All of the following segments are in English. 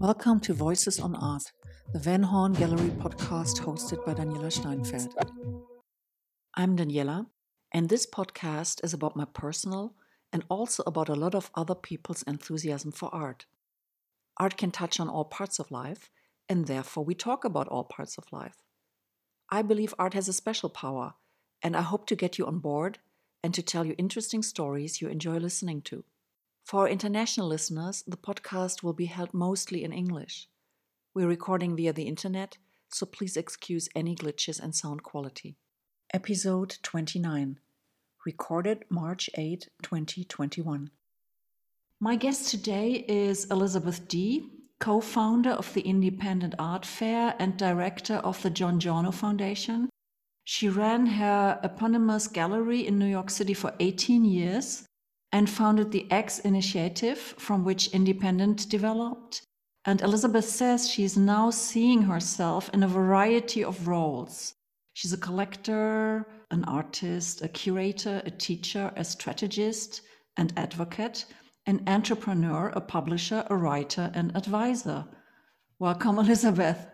Welcome to Voices on Art, the Van Horn Gallery podcast hosted by Daniela Steinfeld. I'm Daniela, and this podcast is about my personal and also about a lot of other people's enthusiasm for art. Art can touch on all parts of life, and therefore we talk about all parts of life. I believe art has a special power, and I hope to get you on board and to tell you interesting stories you enjoy listening to. For international listeners, the podcast will be held mostly in English. We're recording via the internet, so please excuse any glitches and sound quality. Episode 29, recorded March 8, 2021. My guest today is Elizabeth Dee, co founder of the Independent Art Fair and director of the John Giorno Foundation. She ran her eponymous gallery in New York City for 18 years and founded the X Initiative, from which Independent developed. And Elizabeth says she is now seeing herself in a variety of roles. She's a collector, an artist, a curator, a teacher, a strategist, and advocate, an entrepreneur, a publisher, a writer, and advisor. Welcome, Elizabeth.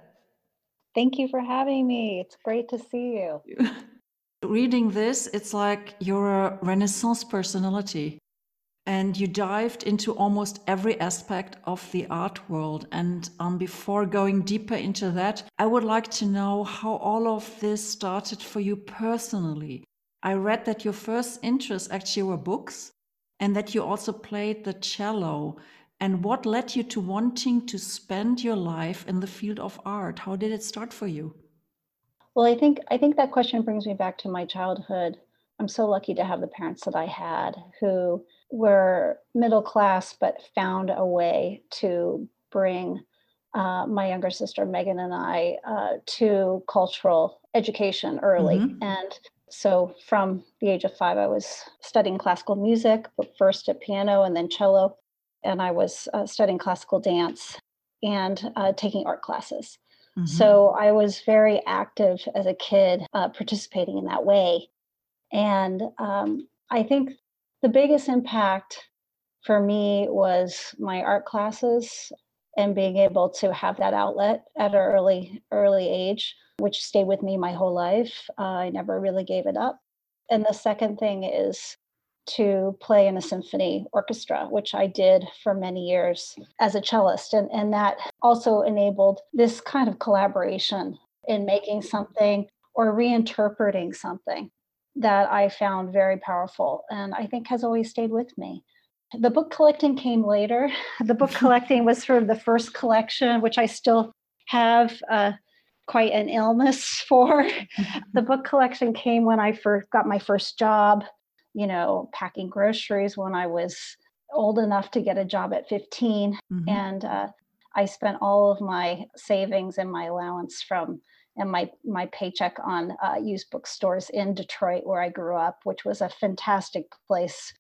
Thank you for having me. It's great to see you. Reading this, it's like you're a Renaissance personality and you dived into almost every aspect of the art world. And um, before going deeper into that, I would like to know how all of this started for you personally. I read that your first interests actually were books and that you also played the cello. And what led you to wanting to spend your life in the field of art? How did it start for you? Well, I think I think that question brings me back to my childhood. I'm so lucky to have the parents that I had who were middle class but found a way to bring uh, my younger sister Megan and I uh, to cultural education early. Mm-hmm. And so from the age of five, I was studying classical music, but first at piano and then cello. And I was uh, studying classical dance and uh, taking art classes. Mm-hmm. So I was very active as a kid, uh, participating in that way. And um, I think the biggest impact for me was my art classes and being able to have that outlet at an early early age which stayed with me my whole life. Uh, i never really gave it up. And the second thing is to play in a symphony orchestra which i did for many years as a cellist. And, and that also enabled this kind of collaboration in making something or reinterpreting something that I found very powerful and I think has always stayed with me. The book collecting came later. The book collecting was sort of the first collection, which I still have uh, quite an illness for. the book collection came when I first got my first job, you know, packing groceries when I was old enough to get a job at 15. Mm-hmm. And uh, I spent all of my savings and my allowance from and my my paycheck on uh, used bookstores in Detroit, where I grew up, which was a fantastic place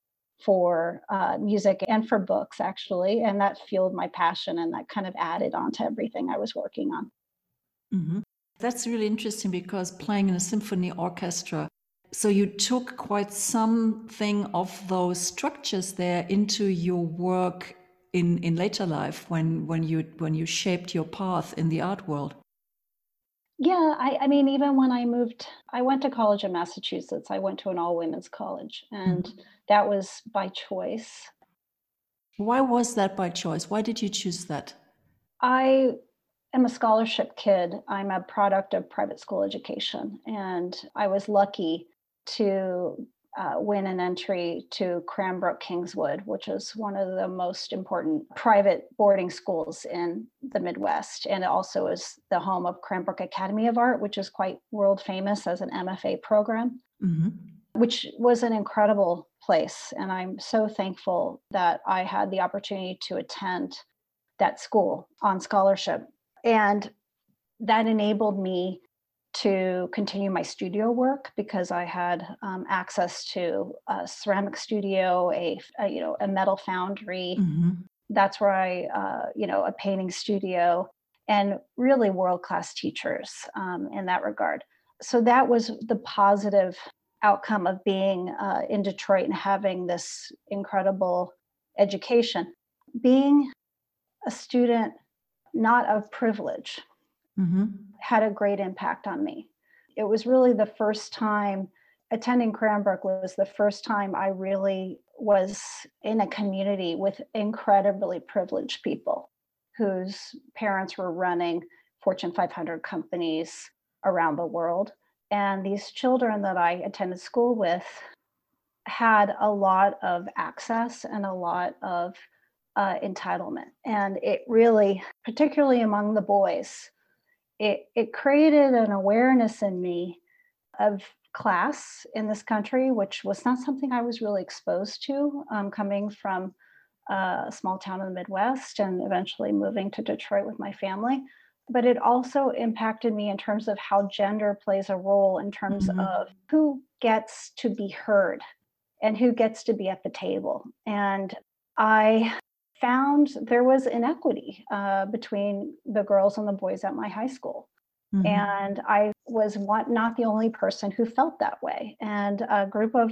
for uh, music and for books, actually. And that fueled my passion, and that kind of added on to everything I was working on. Mm-hmm. That's really interesting because playing in a symphony orchestra. So you took quite something of those structures there into your work in, in later life when, when you when you shaped your path in the art world. Yeah, I, I mean, even when I moved, I went to college in Massachusetts. I went to an all women's college, and mm-hmm. that was by choice. Why was that by choice? Why did you choose that? I am a scholarship kid. I'm a product of private school education, and I was lucky to uh, win an entry to Cranbrook Kingswood, which is one of the most important private boarding schools in the Midwest. And it also is the home of Cranbrook Academy of Art, which is quite world famous as an MFA program, mm-hmm. which was an incredible place. And I'm so thankful that I had the opportunity to attend that school on scholarship. And that enabled me to continue my studio work because I had um, access to a ceramic studio, a, a, you know a metal foundry. Mm-hmm. That's where I uh, you know a painting studio, and really world class teachers um, in that regard. So that was the positive outcome of being uh, in Detroit and having this incredible education. Being a student not of privilege mm-hmm. had a great impact on me. It was really the first time attending Cranbrook was the first time I really was in a community with incredibly privileged people whose parents were running Fortune 500 companies around the world. And these children that I attended school with had a lot of access and a lot of uh, entitlement. And it really, particularly among the boys, it, it created an awareness in me of class in this country, which was not something I was really exposed to um, coming from a small town in the Midwest and eventually moving to Detroit with my family. But it also impacted me in terms of how gender plays a role in terms mm-hmm. of who gets to be heard and who gets to be at the table. And I found there was inequity uh, between the girls and the boys at my high school. Mm-hmm. And I was one, not the only person who felt that way. And a group of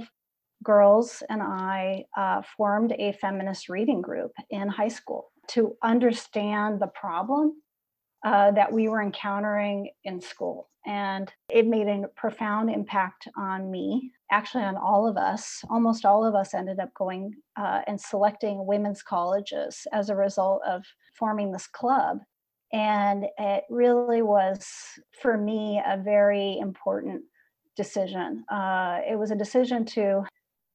girls and I uh, formed a feminist reading group in high school to understand the problem uh, that we were encountering in school. And it made a profound impact on me, actually, on all of us. Almost all of us ended up going uh, and selecting women's colleges as a result of forming this club. And it really was, for me, a very important decision. Uh, it was a decision to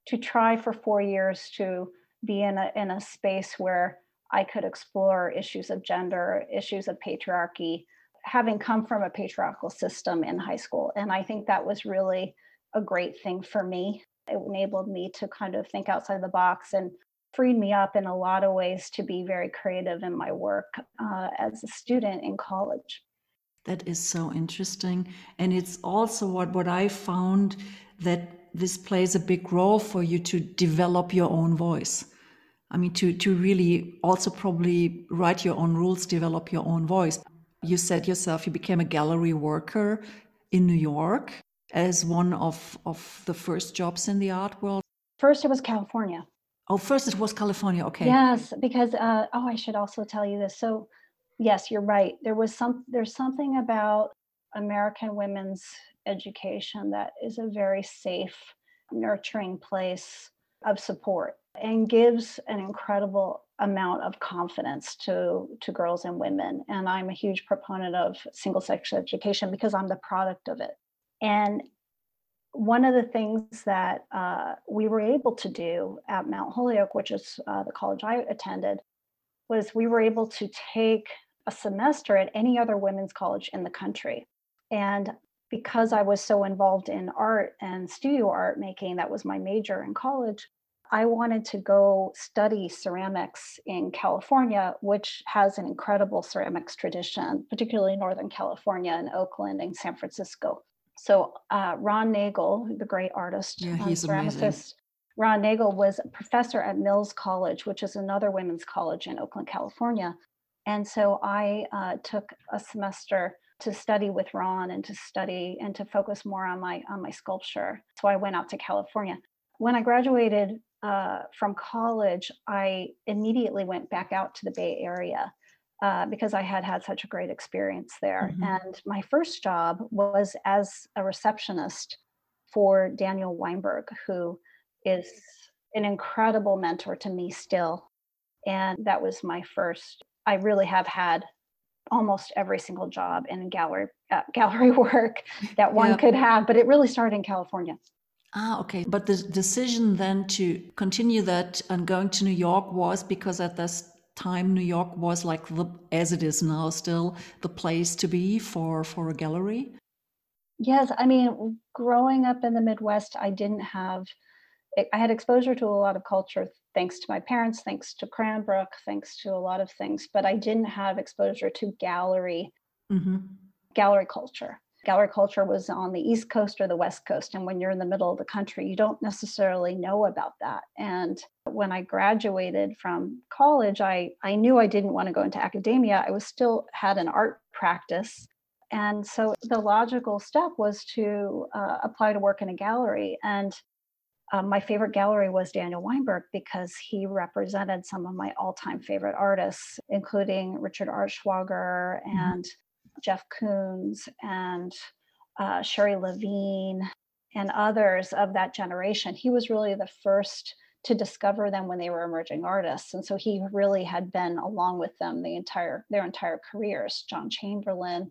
to try for four years to be in a in a space where I could explore issues of gender, issues of patriarchy, having come from a patriarchal system in high school. And I think that was really a great thing for me. It enabled me to kind of think outside the box and freed me up in a lot of ways to be very creative in my work uh, as a student in college. That is so interesting. And it's also what, what I found that this plays a big role for you to develop your own voice. I mean, to, to really also probably write your own rules, develop your own voice. You said yourself you became a gallery worker in New York as one of, of the first jobs in the art world. First, it was California. Oh, first it was California. Okay. Yes, because uh, oh, I should also tell you this. So, yes, you're right. There was some. There's something about American women's education that is a very safe, nurturing place of support and gives an incredible amount of confidence to to girls and women. And I'm a huge proponent of single sex education because I'm the product of it. And one of the things that uh, we were able to do at Mount Holyoke, which is uh, the college I attended, was we were able to take a semester at any other women's college in the country. And because I was so involved in art and studio art making, that was my major in college, I wanted to go study ceramics in California, which has an incredible ceramics tradition, particularly Northern California and Oakland and San Francisco. So uh, Ron Nagel, the great artist, yeah, he's ceramicist, amazing. Ron Nagel was a professor at Mills College, which is another women's college in Oakland, California. And so I uh, took a semester to study with Ron and to study and to focus more on my on my sculpture. So I went out to California. When I graduated uh, from college, I immediately went back out to the Bay Area uh, because I had had such a great experience there. Mm-hmm. And my first job was as a receptionist for Daniel Weinberg, who is an incredible mentor to me still. And that was my first, I really have had almost every single job in gallery uh, gallery work that one could have but it really started in california ah okay but the decision then to continue that and going to new york was because at this time New York was like the as it is now still the place to be for for a gallery? Yes, I mean, growing up in the Midwest, I didn't have I had exposure to a lot of culture thanks to my parents, thanks to Cranbrook, thanks to a lot of things, but I didn't have exposure to gallery mm-hmm. gallery culture gallery culture was on the East Coast or the West Coast. And when you're in the middle of the country, you don't necessarily know about that. And when I graduated from college, I, I knew I didn't want to go into academia. I was still had an art practice. And so the logical step was to uh, apply to work in a gallery. And um, my favorite gallery was Daniel Weinberg because he represented some of my all time favorite artists, including Richard Artschwager mm-hmm. and. Jeff Koons and uh, Sherrie Levine and others of that generation. He was really the first to discover them when they were emerging artists and so he really had been along with them the entire their entire careers john chamberlain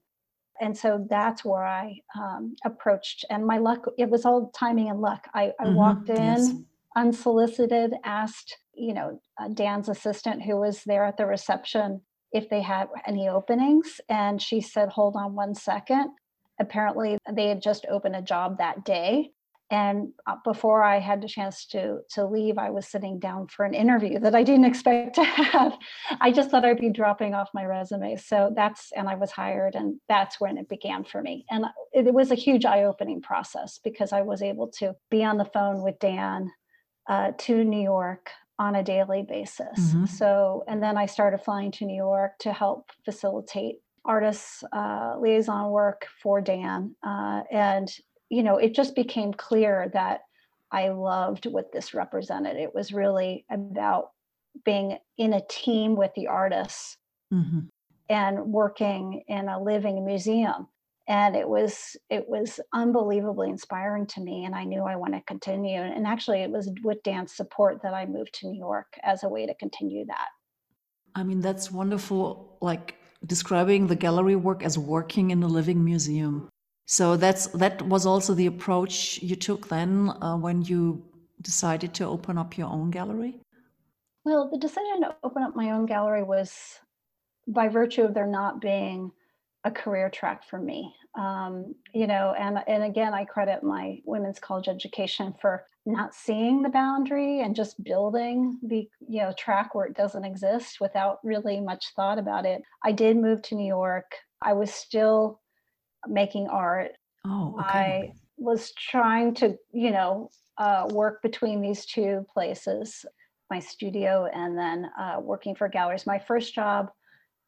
and so that's where i um, approached and my luck it was all timing and luck i, I mm-hmm. walked in yes. unsolicited asked you know uh, dan's assistant who was there at the reception if they had any openings and she said hold on one second. Apparently they had just opened a job that day and uh, before i had the chance to to leave i was sitting down for an interview that i didn't expect to have. I just thought i'd be dropping off my resume so that's and i was hired and that's when it began for me. And it, was a huge eye-opening process because i was able to be on the phone with dan uh, to new york on a daily basis mm-hmm. so and then i started flying to new york to help facilitate artists uh, liaison work for dan uh, and you know, it just became clear that I loved what this represented. It was really about being in a team with the artists mm-hmm. and working in a living museum and it was it was unbelievably inspiring to me and i knew i want to continue and actually it was with dan's support that i moved to new york as a way to continue that i mean that's wonderful like describing the gallery work as working in a living museum so that's that was also the approach you took then uh, when you decided to open up your own gallery. Well, the decision to open up my own gallery was by virtue of there not being a career track for me. Um, you know, and and again, I credit my women's college education for not seeing the boundary and just building the you know track where it doesn't exist without really much thought about it. I did move to New York. I was still making art. Oh, okay. I was trying to, you know, uh, work between these two places, my studio and then uh, working for galleries. My first job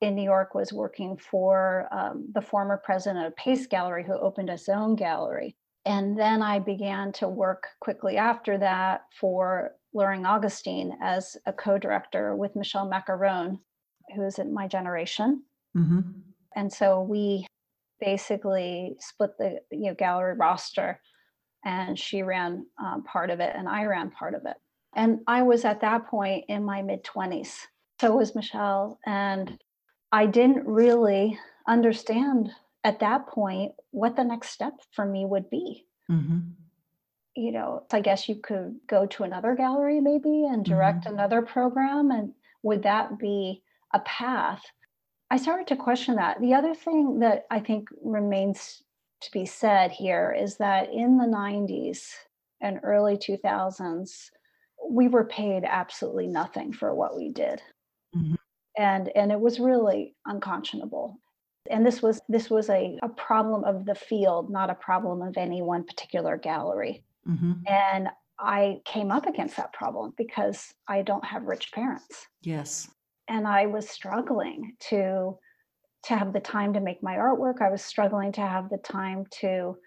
in New York was working for um, the former president of Pace Gallery, who opened his own gallery. And then I began to work quickly after that for Luhring Augustine as a co director with Michelle Maccarone, who is in my generation. Mm-hmm. And so we basically split the you know gallery roster and she ran um, part of it and i ran part of it and i was at that point in my mid 20s so was michelle and i didn't really understand at that point what the next step for me would be mm-hmm. you know i guess you could go to another gallery maybe and direct mm-hmm. another program and would that be a path I started to question that. The other thing that I think remains to be said here is that in the 90s and early 2000s, we were paid absolutely nothing for what we did. Mm-hmm. And, and it was really unconscionable. And this was this was a, a problem of the field, not a problem of any one particular gallery. Mm-hmm. And I came up against that problem because I don't have rich parents. Yes and I was struggling to to have the time to make my artwork. I was struggling to have the time to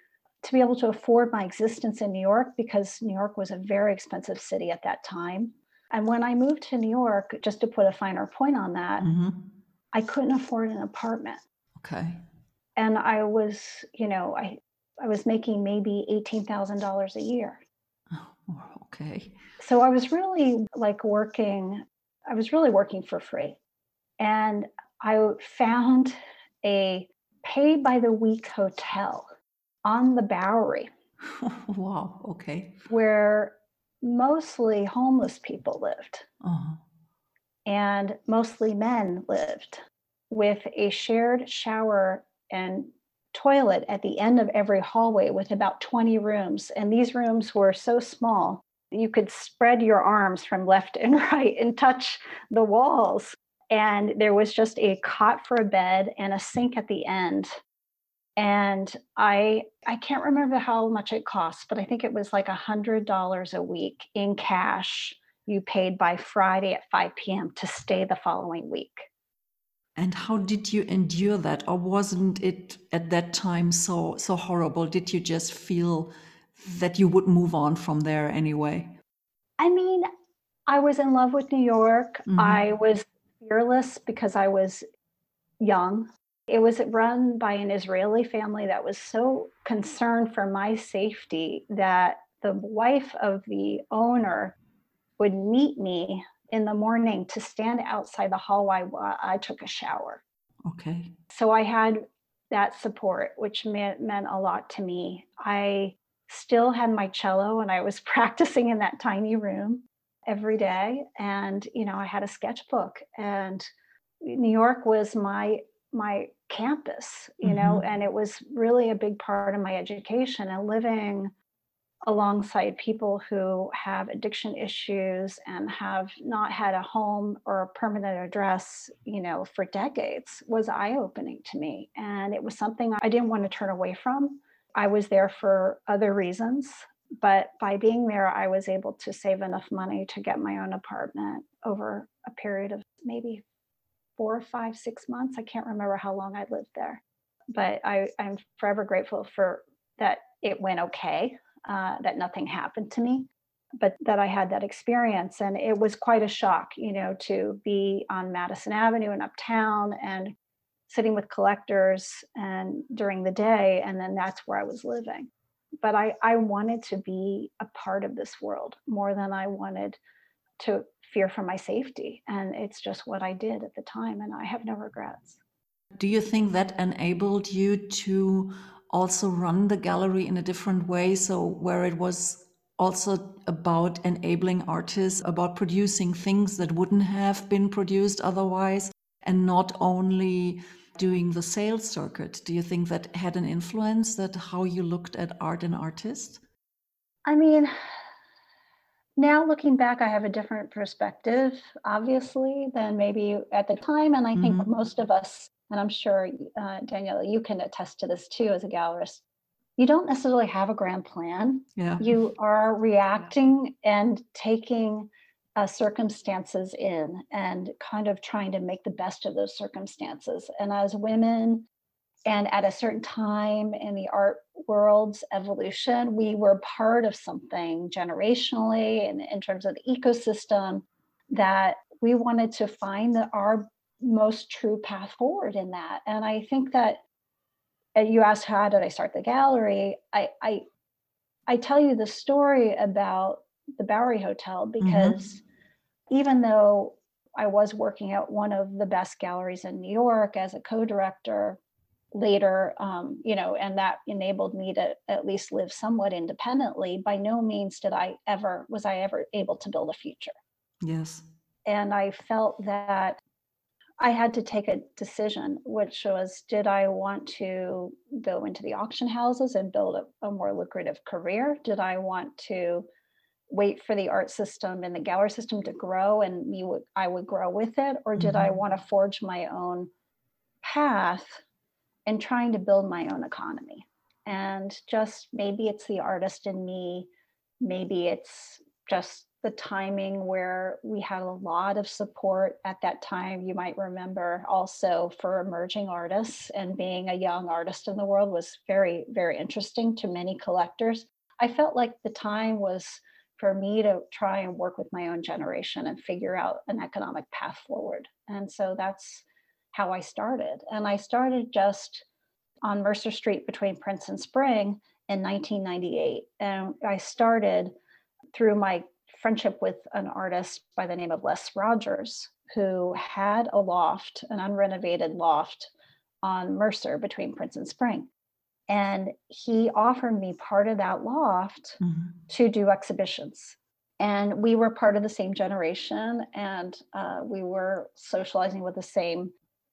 to be able to afford my existence in New York because New York was a very expensive city at that time. And when I moved to New York, just to put a finer point on that, mm-hmm. I couldn't afford an apartment. Okay. And I was, you know, I I was making maybe eighteen thousand dollars a year. Oh, okay. So I was really like working I was really working for free. And I found a pay by the week hotel on the Bowery. wow, okay. Where mostly homeless people lived. Uh-huh. And mostly men lived with a shared shower and toilet at the end of every hallway with about 20 rooms. And these rooms were so small you could spread your arms from left and right and touch the walls. And there was just a cot for a bed and a sink at the end. And I I can't remember how much it cost, but I think it was like a hundred dollars a week in cash you paid by Friday at 5 p.m. to stay the following week. And how did you endure that? Or wasn't it at that time so so horrible? Did you just feel that you would move on from there anyway? I mean, I was in love with New York. Mm-hmm. I was fearless because I was young. It was run by an Israeli family that was so concerned for my safety that the wife of the owner would meet me in the morning to stand outside the hallway while I took a shower. Okay. So I had that support, which meant, meant a lot to me. I still had my cello and I was practicing in that tiny room every day. And, you know, I had a sketchbook and New York was my my campus, you mm-hmm. know, and it was really a big part of my education and living alongside people who have addiction issues and have not had a home or a permanent address, you know, for decades was eye-opening to me. And it was something I didn't want to turn away from. I was there for other reasons, but by being there, I was able to save enough money to get my own apartment over a period of maybe four, five, six months. I can't remember how long I lived there, but I, I'm forever grateful for that it went okay uh, that nothing happened to me, but that I had that experience. And it was quite a shock, you know, to be on Madison Avenue and uptown and sitting with collectors and during the day. And then that's where I was living. But I, I wanted to be a part of this world more than I wanted to fear for my safety. And it's just what I did at the time. And I have no regrets. Do you think that enabled you to also run the gallery in a different way. So, where it was also about enabling artists, about producing things that wouldn't have been produced otherwise, and not only doing the sales circuit. Do you think that had an influence that how you looked at art and artists? I mean, now looking back, I have a different perspective, obviously, than maybe at the time. And I think mm-hmm. most of us and I'm sure uh, Daniela, you can attest to this too as a gallerist. You don't necessarily have a grand plan. Yeah. You are reacting yeah. and taking uh, circumstances in and kind of trying to make the best of those circumstances. And as women, and at a certain time in the art world's evolution, we were part of something generationally and in terms of the ecosystem that we wanted to find the, our most true path forward in that. And I think that you asked how did I start the gallery? I I I tell you the story about the Bowery Hotel mm-hmm. because mm-hmm. even though I was working at one of the best galleries in New York as a co-director later, um, you know, and that enabled me to at least live somewhat independently. By no means did I ever was I ever able to build a future. Yes. And I felt that I had to take a decision, which was did I want to go into the auction houses and build a, a, more lucrative career? Did I want to wait for the art system and the gallery system to grow and me would I would grow with it? Or did mm-hmm. I want to forge my own path and trying to build my own economy? And just maybe it's the artist in me, maybe it's just the timing where we had a lot of support at that time. You might remember also for emerging artists and being a young artist in the world was very, very interesting to many collectors. I felt like the time was for me to try and work with my own generation and figure out an economic path forward. And so that's how I started. And I started just on Mercer Street between Prince and Spring in 1998. And I started through my friendship with an artist by the name of Les Rogers, who had a loft, an unrenovated loft on Mercer between Prince and Spring. And he offered me part of that loft mm-hmm. to do exhibitions. And we were part of the same generation, and uh, we were socializing with the same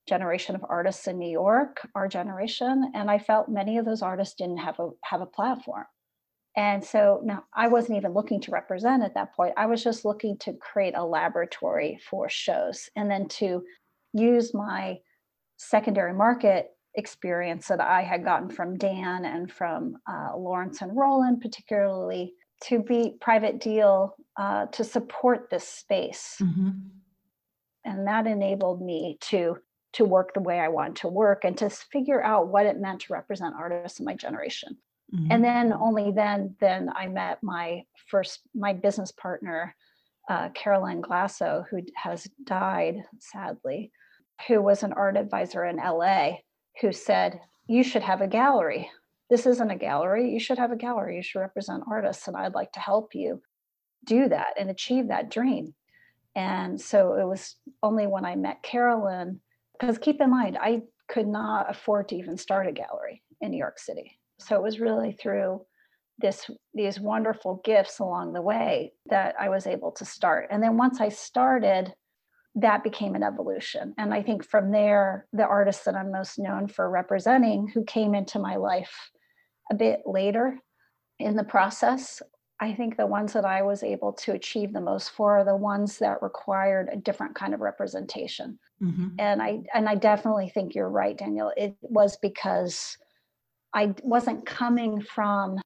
generation of artists in New York, our generation. And I felt many of those artists didn't have a have a platform. And so now I wasn't even looking to represent at that point. I was just looking to create a laboratory for shows and then to use my secondary market experience that I had gotten from Dan and from uh, Lawrence and Roland, particularly to be private deal uh, to support this space. Mm-hmm. And that enabled me to to work the way I wanted to work and to figure out what it meant to represent artists in my generation Mm-hmm. And then only then, then I met my first, my business partner, uh, Caroline Glasso, who has died sadly, who was an art advisor in LA, who said, You should have a gallery. This isn't a gallery. You should have a gallery. You should represent artists, and I'd like to help you do that and achieve that dream. And so it was only when I met Carolyn, because keep in mind, I could not afford to even start a gallery in New York City. So it was really through this these wonderful gifts along the way that I was able to start. And then once I started, that became an evolution. And I think from there, the artists that I'm most known for representing who came into my life a bit later in the process, I think the ones that I was able to achieve the most for are the ones that required a different kind of representation. Mm-hmm. And I and I definitely think you're right, Daniel. It was because I wasn't coming from,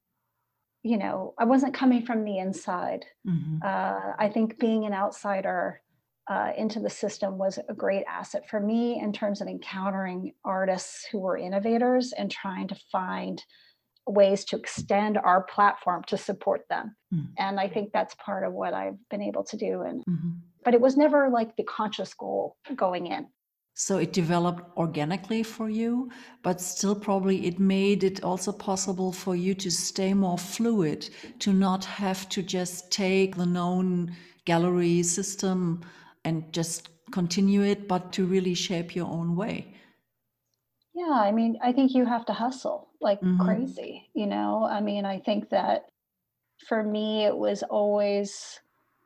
you know, I wasn't coming from the inside. Mm-hmm. Uh, I think being an outsider uh, into the system was a great asset for me in terms of encountering artists who were innovators and trying to find ways to extend our platform to support them. Mm-hmm. And I think that's part of what I've been able to do. And mm-hmm. But it was never like the conscious goal going in. So it developed organically for you, but still probably it made it also possible for you to stay more fluid, to not have to just take the known gallery system and just continue it, but to really shape your own way. Yeah, I mean, I think you have to hustle like mm-hmm. crazy, you know? I mean, I think that for me, it was always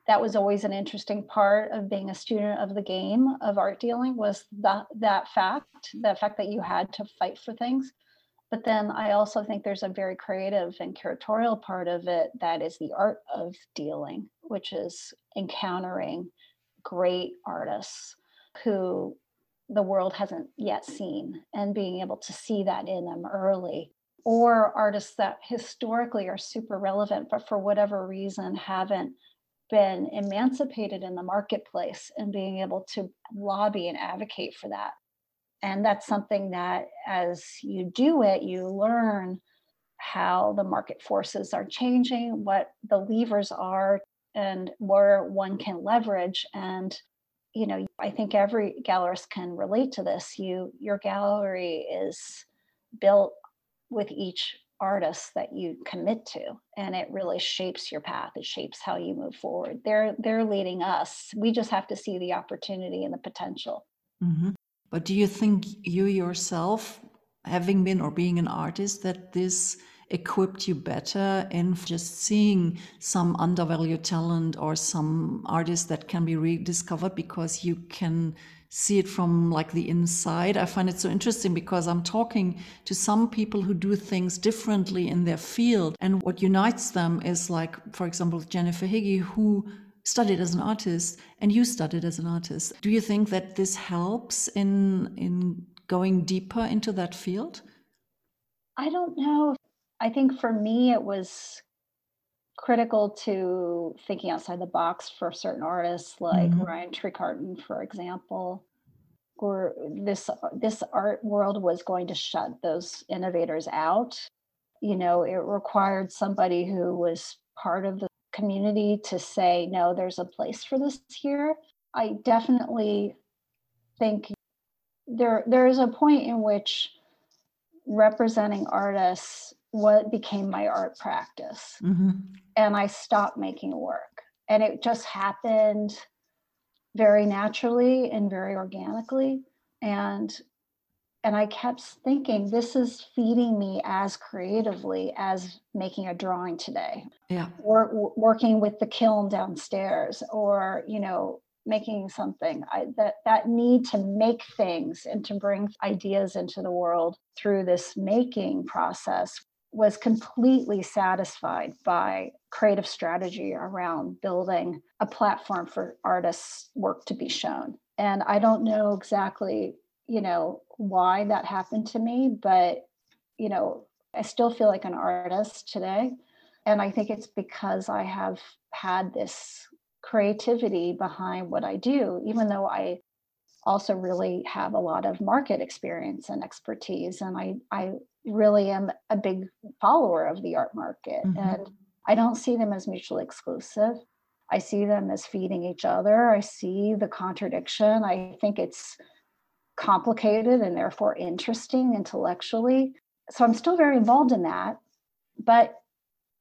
that was always an interesting part of being a student of the game of art dealing was that that fact the fact that you had to fight for things. But then i also think there's a very creative and curatorial part of it that is the art of dealing which is encountering great artists who the world hasn't yet seen and being able to see that in them early. Or artists that historically are super relevant but for whatever reason haven't been emancipated in the marketplace and being able to lobby and advocate for that. And that's something that as you do it, you learn how the market forces are changing, what the levers are, and where one can leverage. And, you know, I think every gallerist can relate to this. You your gallery is built with each artists that you commit to and it really shapes your path it shapes how you move forward. They're they're leading us. We just have to see the opportunity and the potential. Mm-hmm. but do you think you yourself having been or being an artist that this equipped you better in just seeing some undervalued talent or some artists that can be rediscovered because you can see it from like the inside. I find it so interesting because I'm talking to some people who do things differently in their field. And what unites them is like, for example, Jennifer Higgie, who studied as an artist and you studied as an artist. Do you think that this helps in in going deeper into that field? I don't know. I think for me it was critical to thinking outside the box for certain artists like mm-hmm. Ryan Trecartin, for example. Or this this art world was going to shut those innovators out. You know, it required somebody who was part of the community to say, no, there's a place for this here. I definitely think there there is a point in which representing artists what became my art practice. Mm-hmm. And I stopped making work. And it just happened very naturally and very organically. And and I kept thinking, this is feeding me as creatively as making a drawing today. Yeah. Or working with the kiln downstairs, or you know, making something. I, that that need to make things and to bring ideas into the world through this making process was completely satisfied by creative strategy around building a platform for artists' work to be shown. And I don't know exactly, you know, why that happened to me, but you know, I still feel like an artist today. And I think it's because I have had this creativity behind what I do, even though I also really have a lot of market experience and expertise. And I, I really am a big follower of the art market. Mm-hmm. And I don't see them as mutually exclusive. I see them as feeding each other. I see the contradiction. I think it's complicated and therefore interesting intellectually. So I'm still very involved in that. But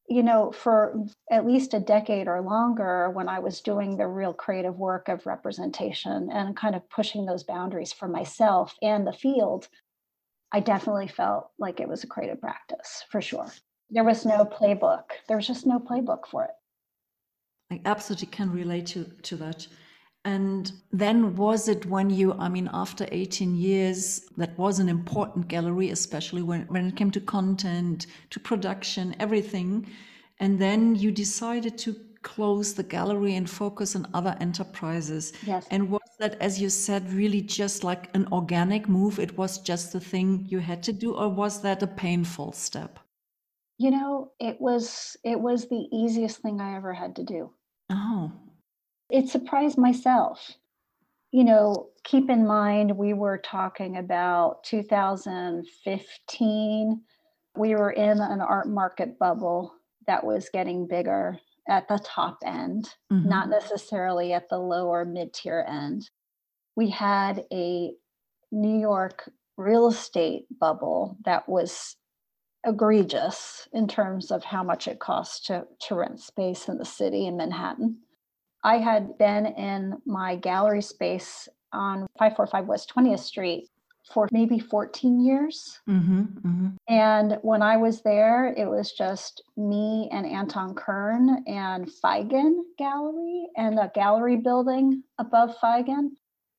you know, for at least a decade or longer, when I was doing the real creative work of representation and kind of pushing those boundaries for myself and the field, I definitely felt like it was a creative practice for sure. There was no playbook. There was just no playbook for it. I absolutely can relate to, to that. And then was it when you, I mean, after 18 years, that was an important gallery, especially when, when it came to content, to production, everything. And then you decided to close the gallery and focus on other enterprises. Yes. And was that, as you said, really just like an organic move? It was just the thing you had to do, or was that a painful step? You know, it was it was the easiest thing I ever had to do. Oh, it surprised myself. You know, keep in mind, we were talking about 2015. We were in an art market bubble that was getting bigger at the top end, mm-hmm. not necessarily at the lower mid tier end. We had a New York real estate bubble that was egregious in terms of how much it costs to, to rent space in the city in Manhattan. I had been in my gallery space on 545 West 20th Street for maybe 14 years. Mm-hmm, mm-hmm. And when I was there, it was just me and Anton Kern and Feigen Gallery and a gallery building above Feigen.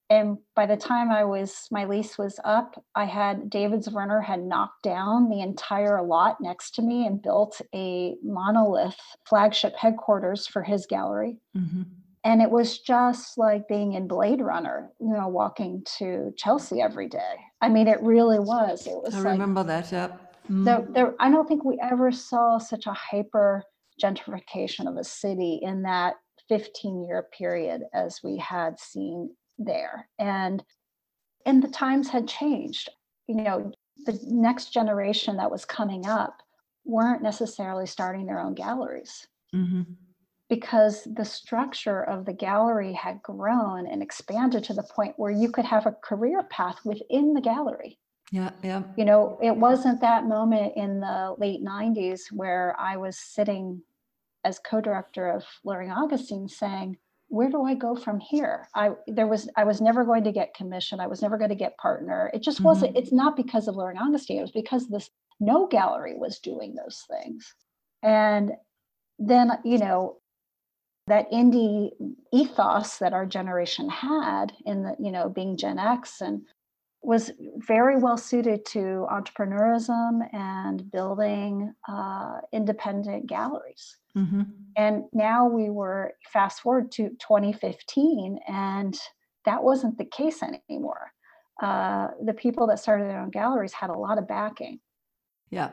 And by the time I was, my lease was up, I had David Zwirner had knocked down the entire lot next to me and built a monolith flagship headquarters for his gallery. Mm-hmm. And it was just like being in Blade Runner, you know, walking to Chelsea every day. I mean, it really was. It was. I like, remember that. Yeah. Mm. There, there, I don't think we ever saw such a hyper gentrification of a city in that 15 year period as we had seen there and and the times had changed you know the next generation that was coming up weren't necessarily starting their own galleries mm-hmm. Because the structure of the gallery had grown and expanded to the point where you could have a career path within the gallery yeah yeah you know it wasn't that moment in the late 90s where i was sitting as co-director of Luhring Augustine saying where do I go from here? I there was I was never going to get commission. I was never going to get partner. It just mm-hmm. wasn't. It's not because of Luhring Augustine. It was because this no gallery was doing those things. And then you know that indie ethos that our generation had in the you know being Gen X and was very well suited to entrepreneurism and building uh, independent galleries. Mm-hmm. And now we were fast forward to 2015, and that wasn't the case anymore. Uh, the people that started their own galleries had a lot of backing. Yeah.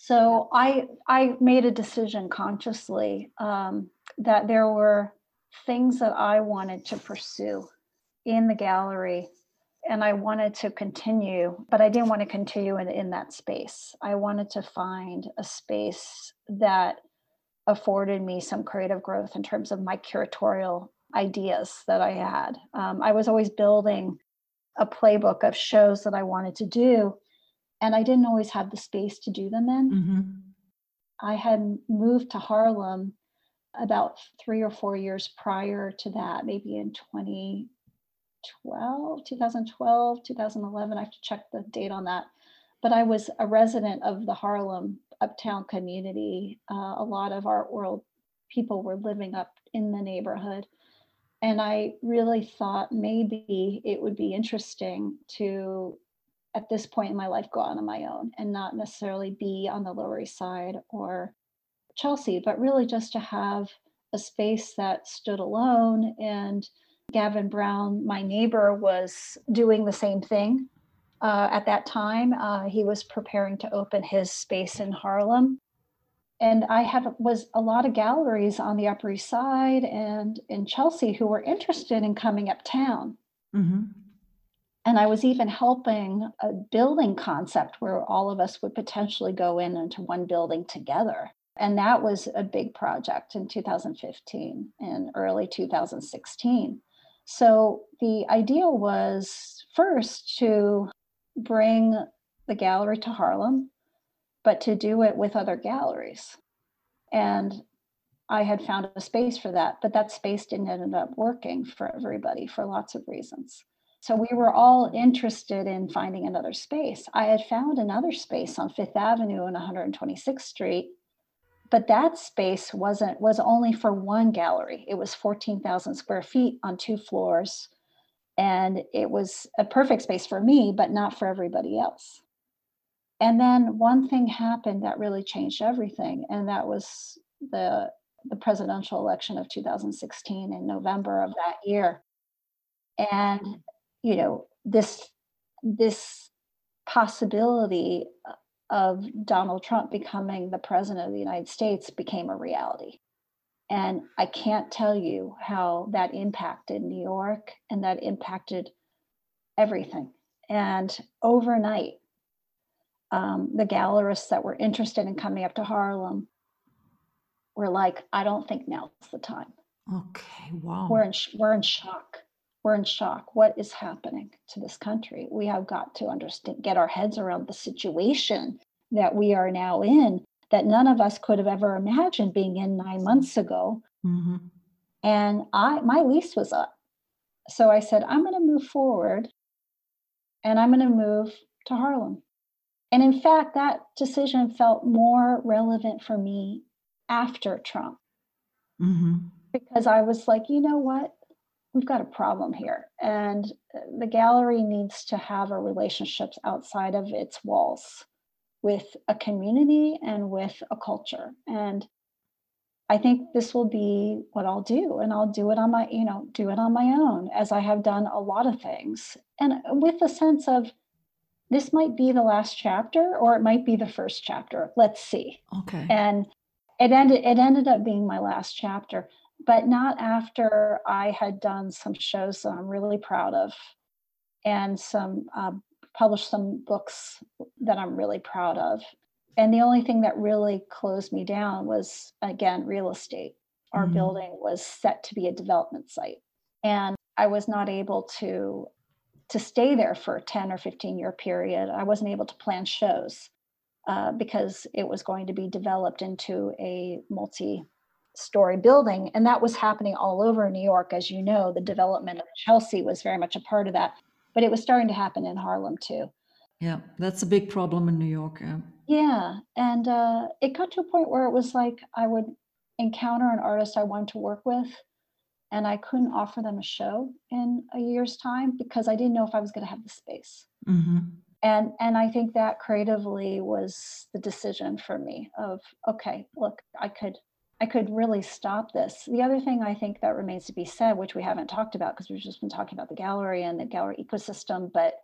So I I made a decision consciously um, that there were things that I wanted to pursue in the gallery and I wanted to continue, but I didn't want to continue in, in that space. I wanted to find a space that afforded me some creative growth in terms of my curatorial ideas that I had. Um, I was always building a playbook of shows that I wanted to do, and I didn't always have the space to do them in. Mm-hmm. I had moved to Harlem about three or four years prior to that, maybe in 20, 2012, 2012, 2011. I have to check the date on that. But I was a resident of the Harlem uptown community. Uh, a lot of art world people were living up in the neighborhood. And I really thought maybe it would be interesting to, at this point in my life, go out on my own and not necessarily be on the Lower East Side or Chelsea, but really just to have a space that stood alone and Gavin Brown, my neighbor, was doing the same thing uh, at that time. Uh, he was preparing to open his space in Harlem. And I had was a lot of galleries on the Upper East Side and in Chelsea who were interested in coming uptown. Mm-hmm. And I was even helping a building concept where all of us would potentially go in into one building together. And that was a big project in 2015 and early 2016. So the idea was first to bring the gallery to Harlem, but to do it with other galleries. And I had found a space for that, but that space didn't end up working for everybody for lots of reasons. So we were all interested in finding another space. I had found another space on Fifth Avenue and 126th Street but that space wasn't was only for one gallery. It was 14,000 square feet on two floors and it was a perfect space for me but not for everybody else. And then one thing happened that really changed everything and that was the the presidential election of 2016 in November of that year. And you know this this possibility of Donald Trump becoming the president of the United States became a reality. And I can't tell you how that impacted New York and that impacted everything. And overnight, um, the gallerists that were interested in coming up to Harlem were like, I don't think now's the time. Okay, wow. We're in, we're in shock. We're in shock. What is happening to this country? We have got to understand, get our heads around the situation that we are now in that none of us could have ever imagined being in nine months ago. Mm-hmm. And I, my lease was up. So I said, I'm going to move forward and I'm going to move to Harlem. And in fact, that decision felt more relevant for me after Trump. Mm-hmm. Because I was like, you know what? We've got a problem here. And the gallery needs to have a relationships outside of its walls with a community and with a culture. And I think this will be what I'll do. And I'll do it on my, you know, do it on my own, as I have done a lot of things. And with the sense of this might be the last chapter or it might be the first chapter. Let's see. Okay. And it ended it ended up being my last chapter but not after I had done some shows that I'm really proud of and some uh, published some books that I'm really proud of. And the only thing that really closed me down was again real estate. Our mm-hmm. building was set to be a development site, and I was not able to to stay there for a 10 or 15 year period. I wasn't able to plan shows uh, because it was going to be developed into a multi story building. And that was happening all over New York. As you know, the development of Chelsea was very much a part of that, but it was starting to happen in Harlem too. Yeah, that's a big problem in New York. Yeah. Yeah. And uh, it got to a point where it was like I would encounter an artist I wanted to work with, and I couldn't offer them a show in a year's time because I didn't know if I was going to have the space. Mm-hmm. And and I think that creatively was the decision for me of okay, look, I could I could really stop this. The other thing I think that remains to be said, which we haven't talked about because we've just been talking about the gallery and the gallery ecosystem, but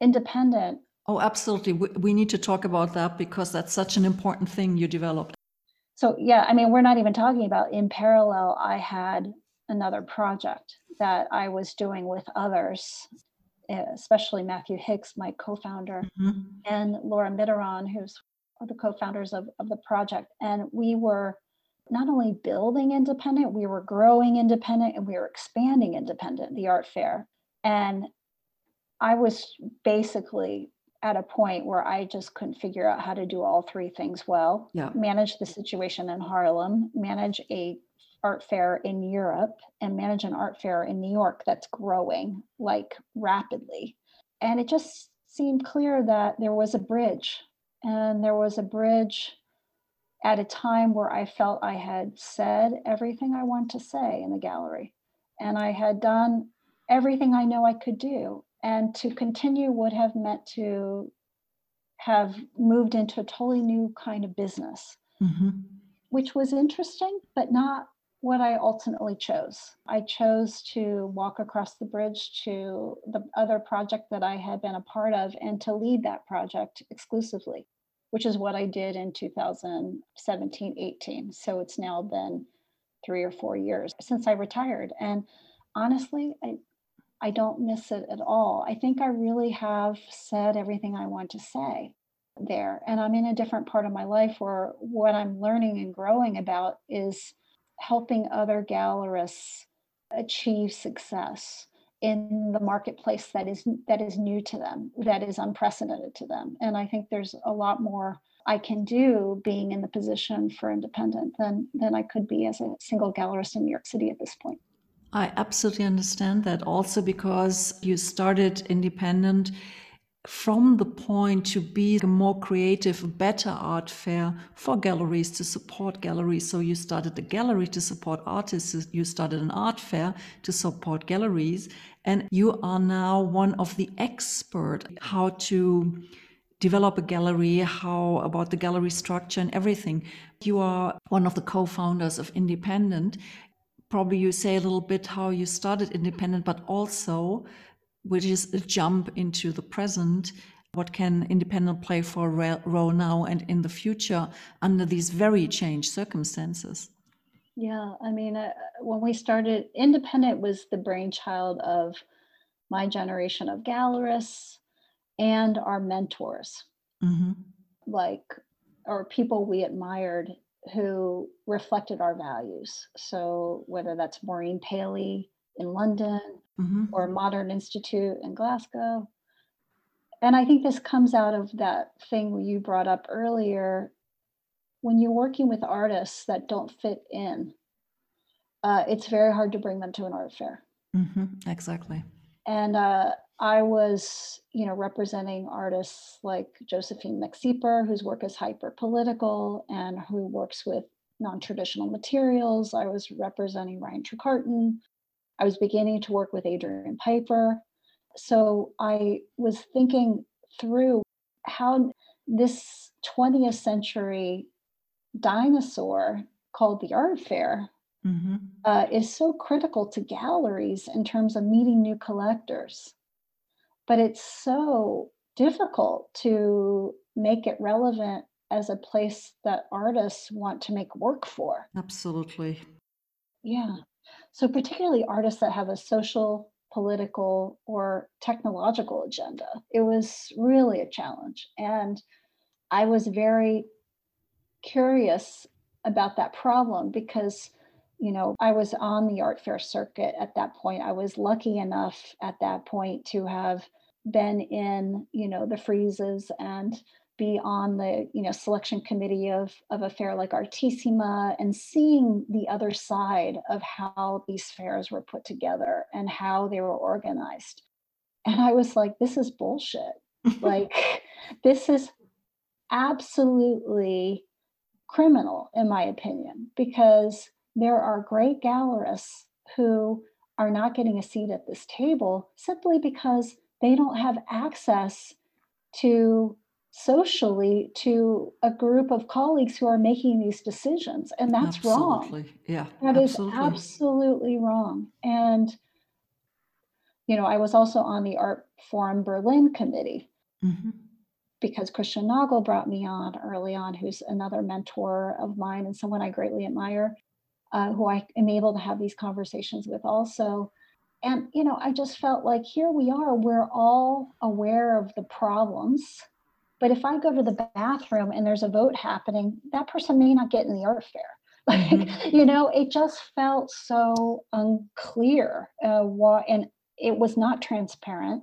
independent. Oh, absolutely. We, we need to talk about that because that's such an important thing you developed. So, yeah, I mean, we're not even talking about in parallel, I had another project that I was doing with others, especially Matthew Higgs, my co founder, mm-hmm. and Laura Mitterrand, who's the co founders of, of the project. And we were not only building independent, we were growing independent and we were expanding independent, the art fair. And I was basically at a point where I just couldn't figure out how to do all three things well. Yeah. Manage the situation in Harlem, manage a art fair in Europe, and manage an art fair in New York that's growing like rapidly. And it just seemed clear that there was a bridge. And there was a bridge at a time where I felt I had said everything I want to say in the gallery. And I had done everything I know I could do. And to continue would have meant to have moved into a totally new kind of business, mm-hmm. which was interesting, but not what I ultimately chose. I chose to walk across the bridge to the other project that I had been a part of and to lead that project exclusively which is what I did in 2017 18. So it's now been three or four years since I retired. And honestly, I, I don't miss it at all. I think I really have said everything I want to say there. And I'm in a different part of my life where what I'm learning and growing about is helping other gallerists achieve success in the marketplace that is that is new to them, that is unprecedented to them. And I think there's a lot more I can do being in the position for independent than than I could be as a single gallerist in New York City at this point. I absolutely understand that also because you started independent from the point to be a more creative, better art fair for galleries to support galleries. So you started a gallery to support artists, you started an art fair to support galleries, and you are now one of the expert how to develop a gallery, how about the gallery structure and everything. You are one of the co-founders of Independent probably you say a little bit how you started independent, but also, which is a jump into the present, what can independent play for a role now and in the future under these very changed circumstances? Yeah, I mean, uh, when we started, independent was the brainchild of my generation of gallerists and our mentors, mm-hmm. like, or people we admired who reflected our values. So whether that's Maureen Paley in London mm-hmm. or Modern Institute in Glasgow. And I think this comes out of that thing you brought up earlier. When you're working with artists that don't fit in, uh, it's very hard to bring them to an art fair. Mm-hmm. Exactly. And uh, I was, you know, representing artists like Josephine Meckseper, whose work is hyper political and who works with non-traditional materials. I was representing Ryan Trecartin. I was beginning to work with Adrian Piper. So I was thinking through how this 20th century dinosaur called the art fair mm-hmm. uh, is so critical to galleries in terms of meeting new collectors but it's so difficult to make it relevant as a place that artists want to make work for. Absolutely. Yeah. So, particularly artists that have a social, political, or technological agenda, it was really a challenge. And I was very curious about that problem because you know, I was on the art fair circuit at that point. I was lucky enough at that point to have been in, you know, the Friezes and be on the, you know, selection committee of, of a fair like Artissima and seeing the other side of how these fairs were put together and how they were organized. And I was like, this is bullshit. like, this is absolutely criminal, in my opinion, because there are great gallerists who are not getting a seat at this table simply because they don't have access to socially to a group of colleagues who are making these decisions and that's absolutely. wrong yeah that absolutely. is absolutely wrong and you know i was also on the art forum berlin committee mm-hmm. Because christian nagel brought me on early on who's another mentor of mine and someone i greatly admire uh, who I am able to have these conversations with also. And, you know, I just felt like here we are, we're all aware of the problems. But if I go to the bathroom and there's a vote happening, that person may not get in the art fair. Like, mm-hmm. you know, it just felt so unclear. Uh, why, and it was not transparent.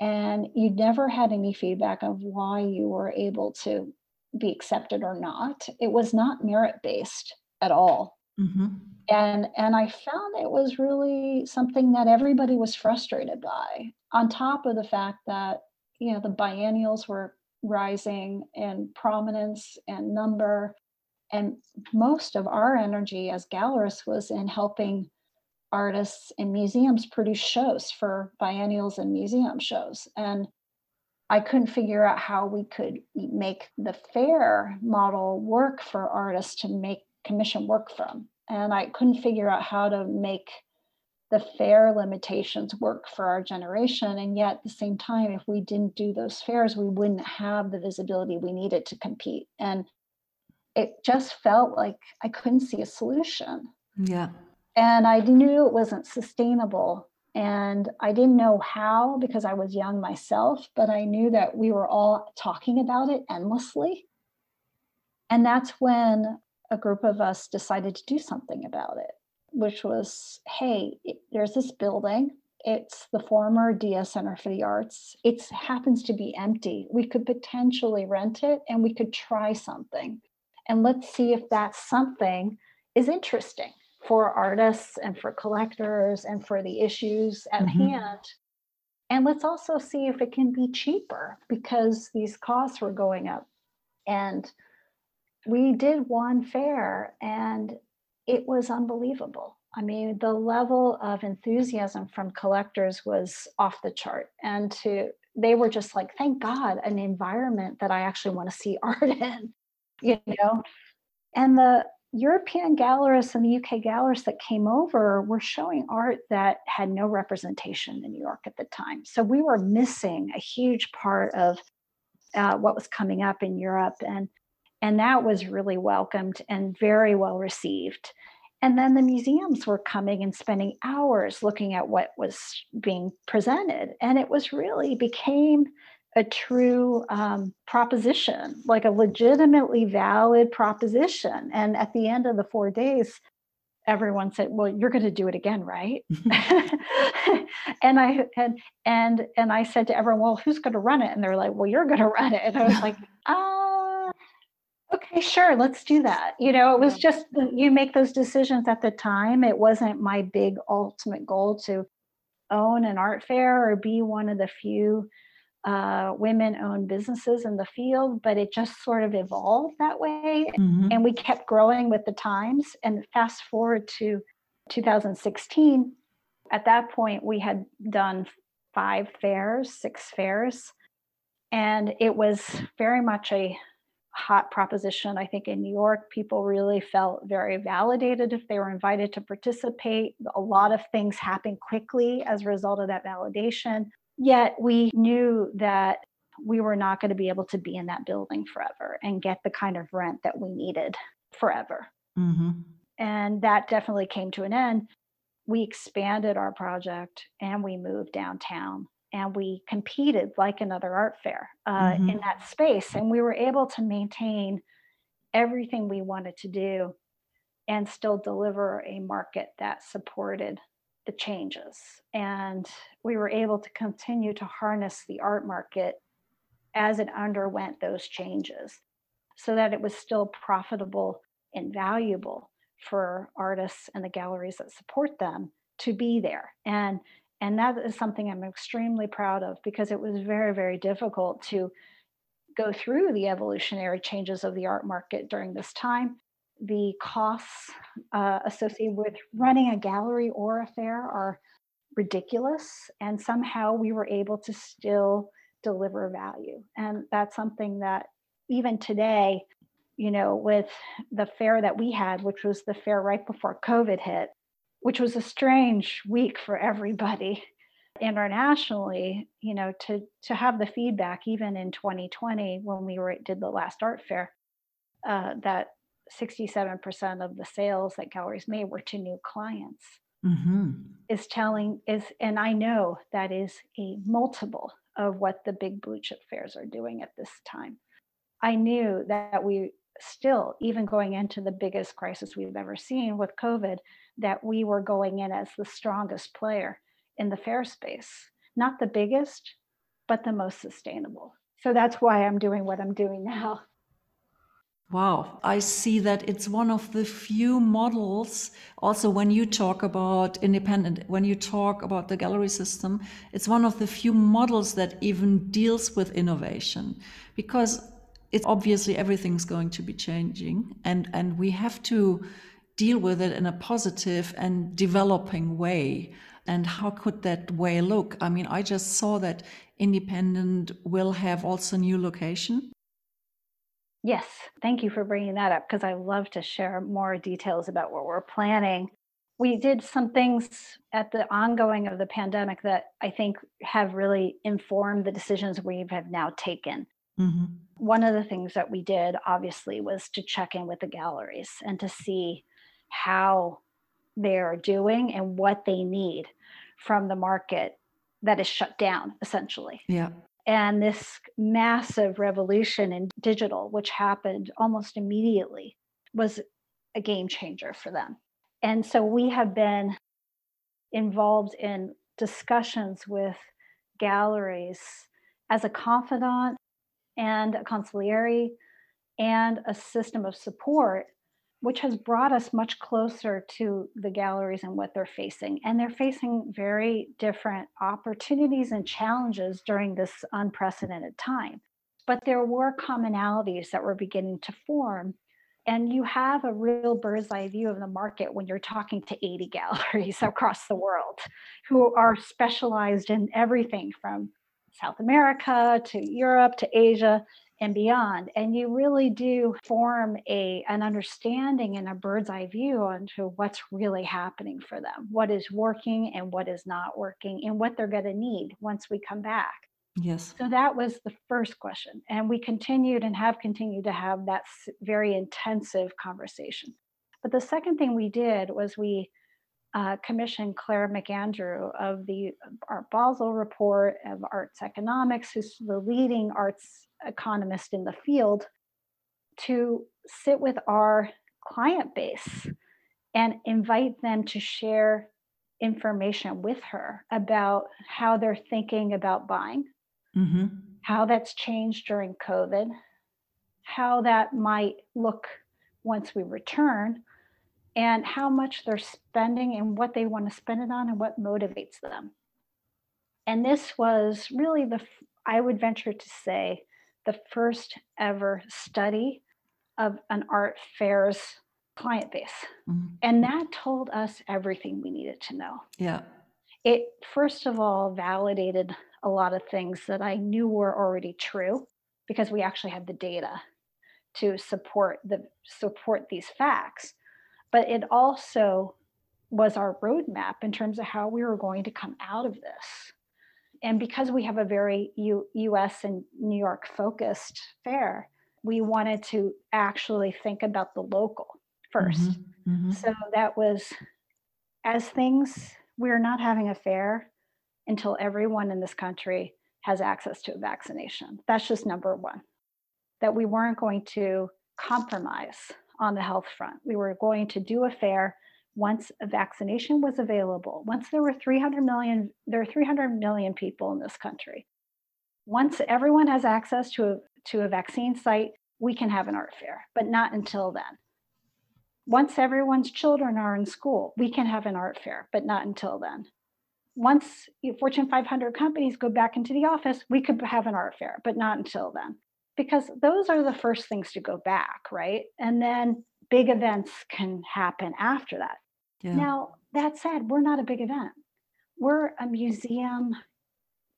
And you never had any feedback of why you were able to be accepted or not. It was not merit based at all. Mm-hmm. And and I found it was really something that everybody was frustrated by. On top of the fact that you know the biennials were rising in prominence and number, and most of our energy as gallerists was in helping artists and museums produce shows for biennials and museum shows. And I couldn't figure out how we could make the fair model work for artists to make commission work from. And I couldn't figure out how to make the fair limitations work for our generation. And yet, at the same time, if we didn't do those fairs, we wouldn't have the visibility we needed to compete. And it just felt like I couldn't see a solution. Yeah. And I knew it wasn't sustainable And I didn't know how because I was young myself, but I knew that we were all talking about it endlessly. And that's when a group of us decided to do something about it, which was hey, there's this building. It's the former Dia Center for the Arts. It happens to be empty. We could potentially rent it and we could try something. And let's see if that something is interesting for artists and for collectors and for the issues at mm-hmm. hand. And let's also see if it can be cheaper because these costs were going up. And we did one fair and it was unbelievable. I mean, the level of enthusiasm from collectors was off the chart. And to they were just like, thank God, an environment that I actually want to see art in, you know. And the European gallerists and the UK gallerists that came over were showing art that had no representation in New York at the time. So we were missing a huge part of uh, what was coming up in Europe, and and that was really welcomed and very well received. And then the museums were coming and spending hours looking at what was being presented, and it was really became a true um, proposition, like a legitimately valid proposition. And at the end of the four days, everyone said, "Well, you're going to do it again, right?" and I and and and I said to everyone, "Well, who's going to run it?" And they're like, "Well, you're going to run it." And I was like, "Ah, uh, okay, sure, let's do that." You know, it was just you make those decisions at the time. It wasn't my big ultimate goal to own an art fair or be one of the few uh, women owned businesses in the field, but it just sort of evolved that way. Mm-hmm. And we kept growing with the times. And fast forward to 2016, at that point, we had done five fairs, six fairs. And it was very much a hot proposition. I think in New York, people really felt very validated if they were invited to participate. A lot of things happened quickly as a result of that validation. Yet we knew that we were not going to be able to be in that building forever and get the kind of rent that we needed forever. Mm-hmm. And that definitely came to an end. We expanded our project and we moved downtown and we competed like another art fair uh, mm-hmm. in that space. And we were able to maintain everything we wanted to do and still deliver a market that supported the changes. And we were able to continue to harness the art market as it underwent those changes so that it was still profitable and valuable for artists and the galleries that support them to be there. And and that is something I'm extremely proud of because it was very, very difficult to go through the evolutionary changes of the art market during this time the costs uh, associated with running a gallery or a fair are ridiculous. And somehow we were able to still deliver value. And that's something that even today, you know, with the fair that we had, which was the fair right before COVID hit, which was a strange week for everybody internationally, you know, to to have the feedback even in 2020 when we were did the last art fair, uh, that 67% of the sales that galleries made were to new clients. Mm-hmm. is telling is and i know that is a multiple of what the big blue chip fairs are doing at this time. I knew that we still even going into the biggest crisis we've ever seen with covid that we were going in as the strongest player in the fair space. Not the biggest but the most sustainable. So that's why i'm doing what i'm doing now Wow, I see that it's one of the few models. Also, when you talk about independent, when you talk about the gallery system, it's one of the few models that even deals with innovation because it's obviously everything's going to be changing and, and we have to deal with it in a positive and developing way. And how could that way look? I mean, I just saw that independent will have also new location Yes, thank you for bringing that up because I love to share more details about what we're planning. We did some things at the ongoing of the pandemic that I think have really informed the decisions we have now taken. Mm-hmm. One of the things that we did, obviously, was to check in with the galleries and to see how they're doing and what they need from the market that is shut down essentially. Yeah. And this massive revolution in digital, which happened almost immediately, was a game changer for them. And so we have been involved in discussions with galleries as a confidant and a consigliere and a system of support which has brought us much closer to the galleries and what they're facing. And they're facing very different opportunities and challenges during this unprecedented time. But there were commonalities that were beginning to form. And you have a real bird's eye view of the market when you're talking to 80 galleries across the world who are specialized in everything from South America to Europe to Asia and beyond and you really do form a an understanding and a bird's eye view onto what's really happening for them what is working and what is not working and what they're going to need once we come back. Yes. So that was the first question and we continued and have continued to have that very intensive conversation. But the second thing we did was we uh, commissioned Clare McAndrew of the Art Basel report of arts economics, who's the leading arts economist in the field, to sit with our client base and invite them to share information with her about how they're thinking about buying, mm-hmm. how that's changed during COVID, how that might look once we return and how much they're spending and what they want to spend it on and what motivates them. And this was really the, I would venture to say, the first ever study of an art fair's client base. Mm-hmm. And that told us everything we needed to know. Yeah. It, first of all, validated a lot of things that I knew were already true because we actually had the data to support the support these facts but it also was our roadmap in terms of how we were going to come out of this. And because we have a very U- US and New York focused fair, we wanted to actually think about the local 1st mm-hmm, mm-hmm. So that was as things, we're not having a fair until everyone in this country has access to a vaccination. That's just number one. That we weren't going to compromise on the health front. We were going to do a fair once a vaccination was available. Once there were 300 million, there are 300 million people in this country. Once everyone has access to a, to a vaccine site, we can have an art fair, but not until then. Once everyone's children are in school, we can have an art fair, but not until then. Once Fortune 500 companies go back into the office, we could have an art fair, but not until then because those are the first things to go back, right? And then big events can happen after that. Yeah. Now, that said, we're not a big event. We're a museum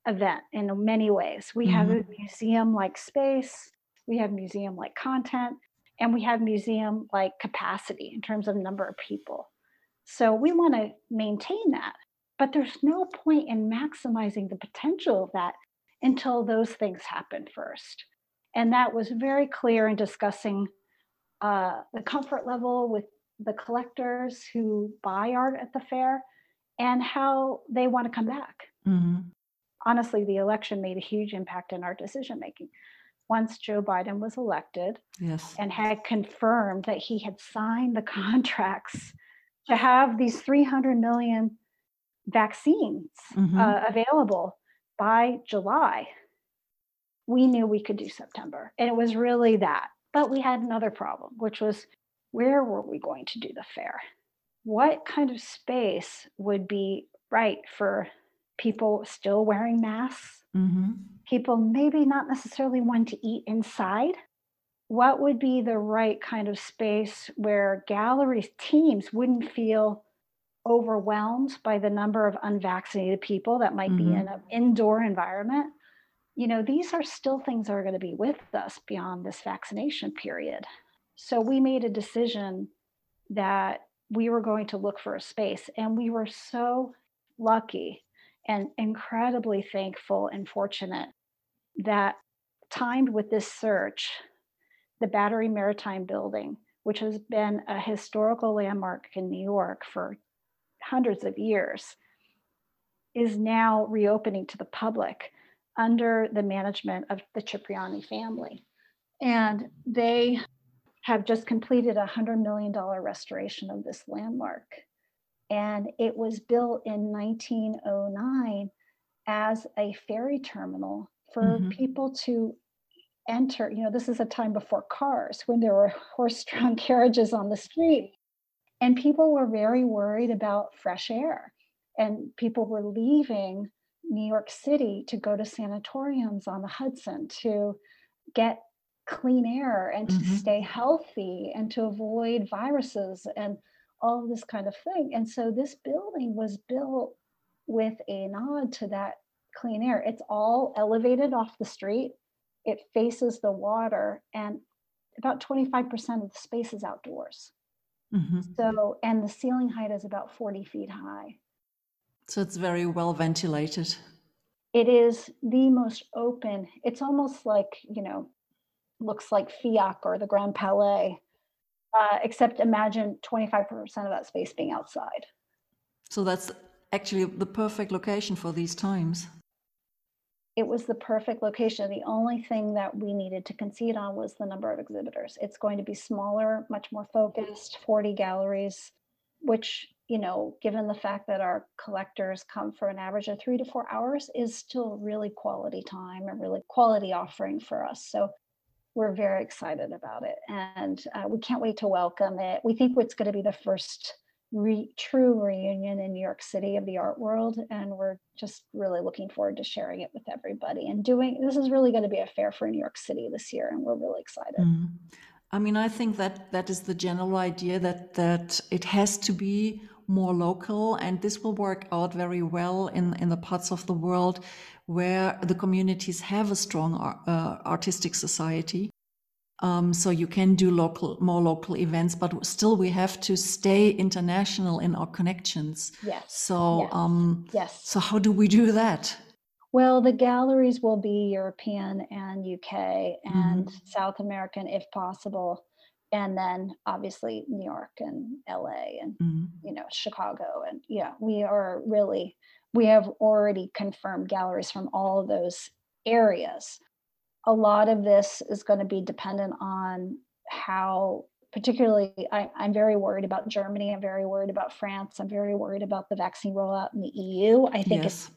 event in many ways. We mm-hmm. have a mm-hmm. museum like space, we have museum like content, and we have museum like capacity in terms of number of people. So we want to maintain that. But there's no point in maximizing the potential of that until those things happen first. And that was very clear in discussing uh, the comfort level with the collectors who buy art at the fair and how they want to come back. Mm-hmm. Honestly, the election made a huge impact in our decision making. Once Joe Biden was elected yes. and had confirmed that he had signed the contracts to have these 300 million vaccines mm-hmm. uh, available by July, we knew we could do September. And it was really that. But we had another problem, which was where were we going to do the fair? What kind of space would be right for people still wearing masks? Mm-hmm. People maybe not necessarily want to eat inside. What would be the right kind of space where gallery teams wouldn't feel overwhelmed by the number of unvaccinated people that might mm-hmm. be in an indoor environment? you know, these are still things that are going to be with us beyond this vaccination period. So we made a decision that we were going to look for a space, and we were so lucky and incredibly thankful and fortunate that timed with this search, the Battery Maritime Building, which has been a historical landmark in New York for hundreds of years, is now reopening to the public under the management of the Cipriani family. And they have just completed a $100 million restoration of this landmark. And it was built in 1909 as a ferry terminal for mm-hmm. people to enter. You know, this is a time before cars when there were horse drawn carriages on the street. And people were very worried about fresh air. And people were leaving New York City to go to sanatoriums on the Hudson to get clean air and to mm-hmm. stay healthy and to avoid viruses and all this kind of thing. And so this building was built with a nod to that clean air. It's all elevated off the street, it faces the water, and about 25% of the space is outdoors. Mm-hmm. So, and the ceiling height is about 40 feet high. So it's very well ventilated. It is the most open. It's almost like, you know, looks like FIAC or the Grand Palais, uh, except imagine 25% of that space being outside. So that's actually the perfect location for these times. It was the perfect location. The only thing that we needed to concede on was the number of exhibitors. It's going to be smaller, much more focused, 40 galleries, which, you know, given the fact that our collectors come for an average of three to four hours, is still really quality time and really quality offering for us. So we're very excited about it and uh, we can't wait to welcome it. We think it's going to be the first re- true reunion in New York City of the art world. And we're just really looking forward to sharing it with everybody and doing this is really going to be a fair for New York City this year. And we're really excited. Mm. I mean, I think that that is the general idea that that it has to be more local, and this will work out very well in in the parts of the world where the communities have a strong uh, artistic society. Um, so you can do local, more local events, but still we have to stay international in our connections. Yes. So, yes. Um, yes. So how do we do that? Well, the galleries will be European and UK and mm-hmm. South American if possible, and then obviously New York and LA and mm-hmm. you know Chicago and yeah, we are really we have already confirmed galleries from all of those areas. A lot of this is going to be dependent on how, particularly, I, am very worried about Germany. I'm very worried about France. I'm very worried about the vaccine rollout in the EU. I think yes. it's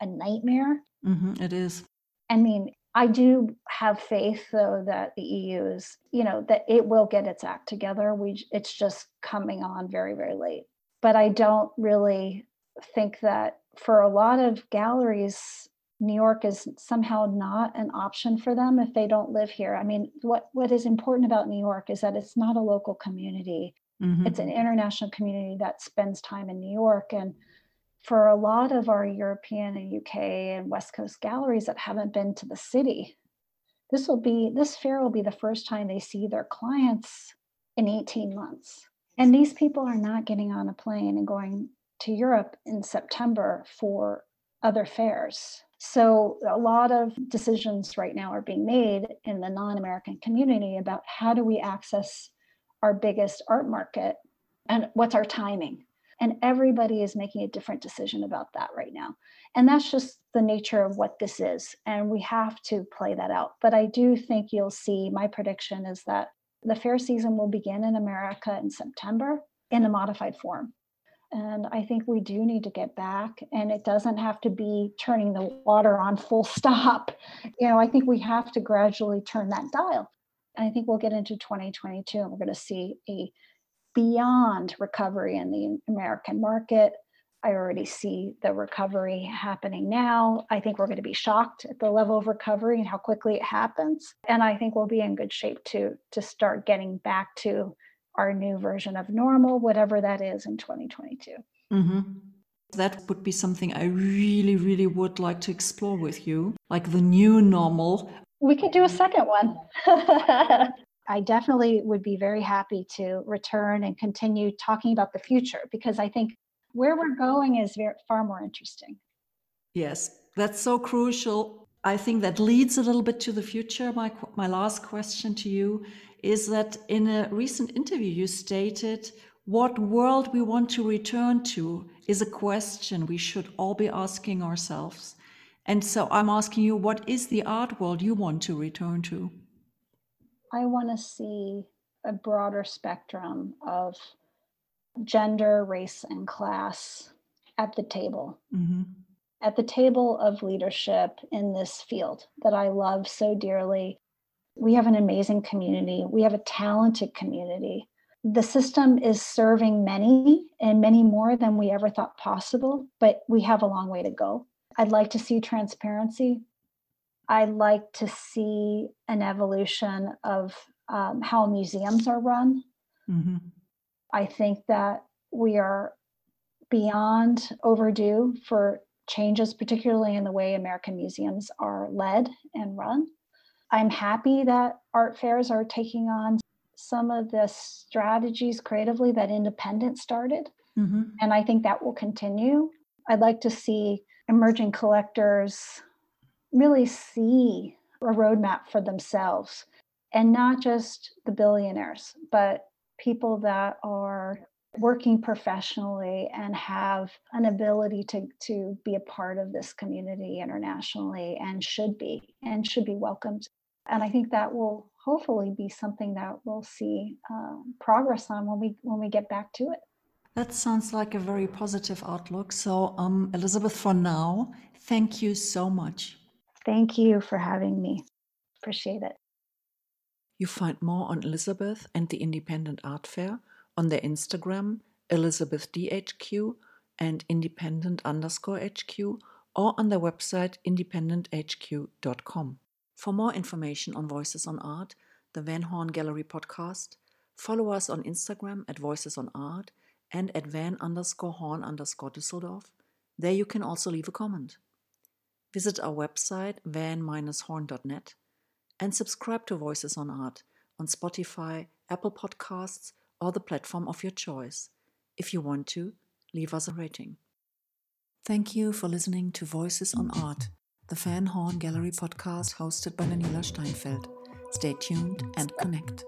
a nightmare. Mm-hmm, it is. I mean, I do have faith, though, that the EU is, you know, that it will get its act together. We, it's just coming on very, very late. But I don't really think that for a lot of galleries, New York is somehow not an option for them if they don't live here. I mean, what what is important about New York is that it's not a local community. Mm-hmm. It's an international community that spends time in New York and for a lot of our European and UK and West Coast galleries that haven't been to the city, this will be this fair will be the first time they see their clients in 18 months. And these people are not getting on a plane and going to Europe in September for other fairs. So, a lot of decisions right now are being made in the non American community about how do we access our biggest art market and what's our timing. And everybody is making a different decision about that right now. And that's just the nature of what this is. And we have to play that out. But I do think you'll see my prediction is that the fair season will begin in America in September in a modified form. And I think we do need to get back, and it doesn't have to be turning the water on full stop. You know, I think we have to gradually turn that dial. I think we'll get into 2022 and we're going to see a beyond recovery in the American market. I already see the recovery happening now. I think we're going to be shocked at the level of recovery and how quickly it happens. And I think we'll be in good shape to to start getting back to our new version of normal, whatever that is in 2022. Mm-hmm. That would be something I really, really would like to explore with you, like the new normal. We could do a second one. I definitely would be very happy to return and continue talking about the future because I think where we're going is very, far more interesting. Yes, that's so crucial. I think that leads a little bit to the future. My, my last question to you is that in a recent interview you stated what world we want to return to is a question we should all be asking ourselves. And so I'm asking you, what is the art world you want to return to? I want to see a broader spectrum of gender, race, and class at the table. Mm-hmm. At the table of leadership in this field that I love so dearly. We have an amazing community. We have a talented community. The system is serving many and many more than we ever thought possible, but we have a long way to go. I'd like to see transparency. I'd like to see an evolution of um, how museums are run. Mm-hmm. I think that we are beyond overdue for changes, particularly in the way American museums are led and run. I'm happy that art fairs are taking on some of the strategies creatively that Independent started. Mm-hmm. And I think that will continue. I'd like to see emerging collectors really see a roadmap for themselves and not just the billionaires, but people that are working professionally and have an ability to, to be a part of this community internationally and should be and should be welcomed. And I think that will hopefully be something that we'll see um, progress on when we when we get back to it. That sounds like a very positive outlook. So, um, Elizabeth, for now, thank you so much. Thank you for having me. Appreciate it. You find more on Elizabeth and the Independent Art Fair on their Instagram, ElizabethDHQ and independent underscore HQ, or on their website, independenthq.com. For more information on Voices on Art, the Van Horn Gallery podcast, follow us on Instagram at Voices on Art and at van underscore horn underscore Düsseldorf. There you can also leave a comment. Visit our website, van-horn.net, and subscribe to Voices on Art on Spotify, Apple Podcasts, or the platform of your choice. If you want to, leave us a rating. Thank you for listening to Voices on Art, the Van Horn Gallery podcast hosted by Daniela Steinfeld. Stay tuned and connect.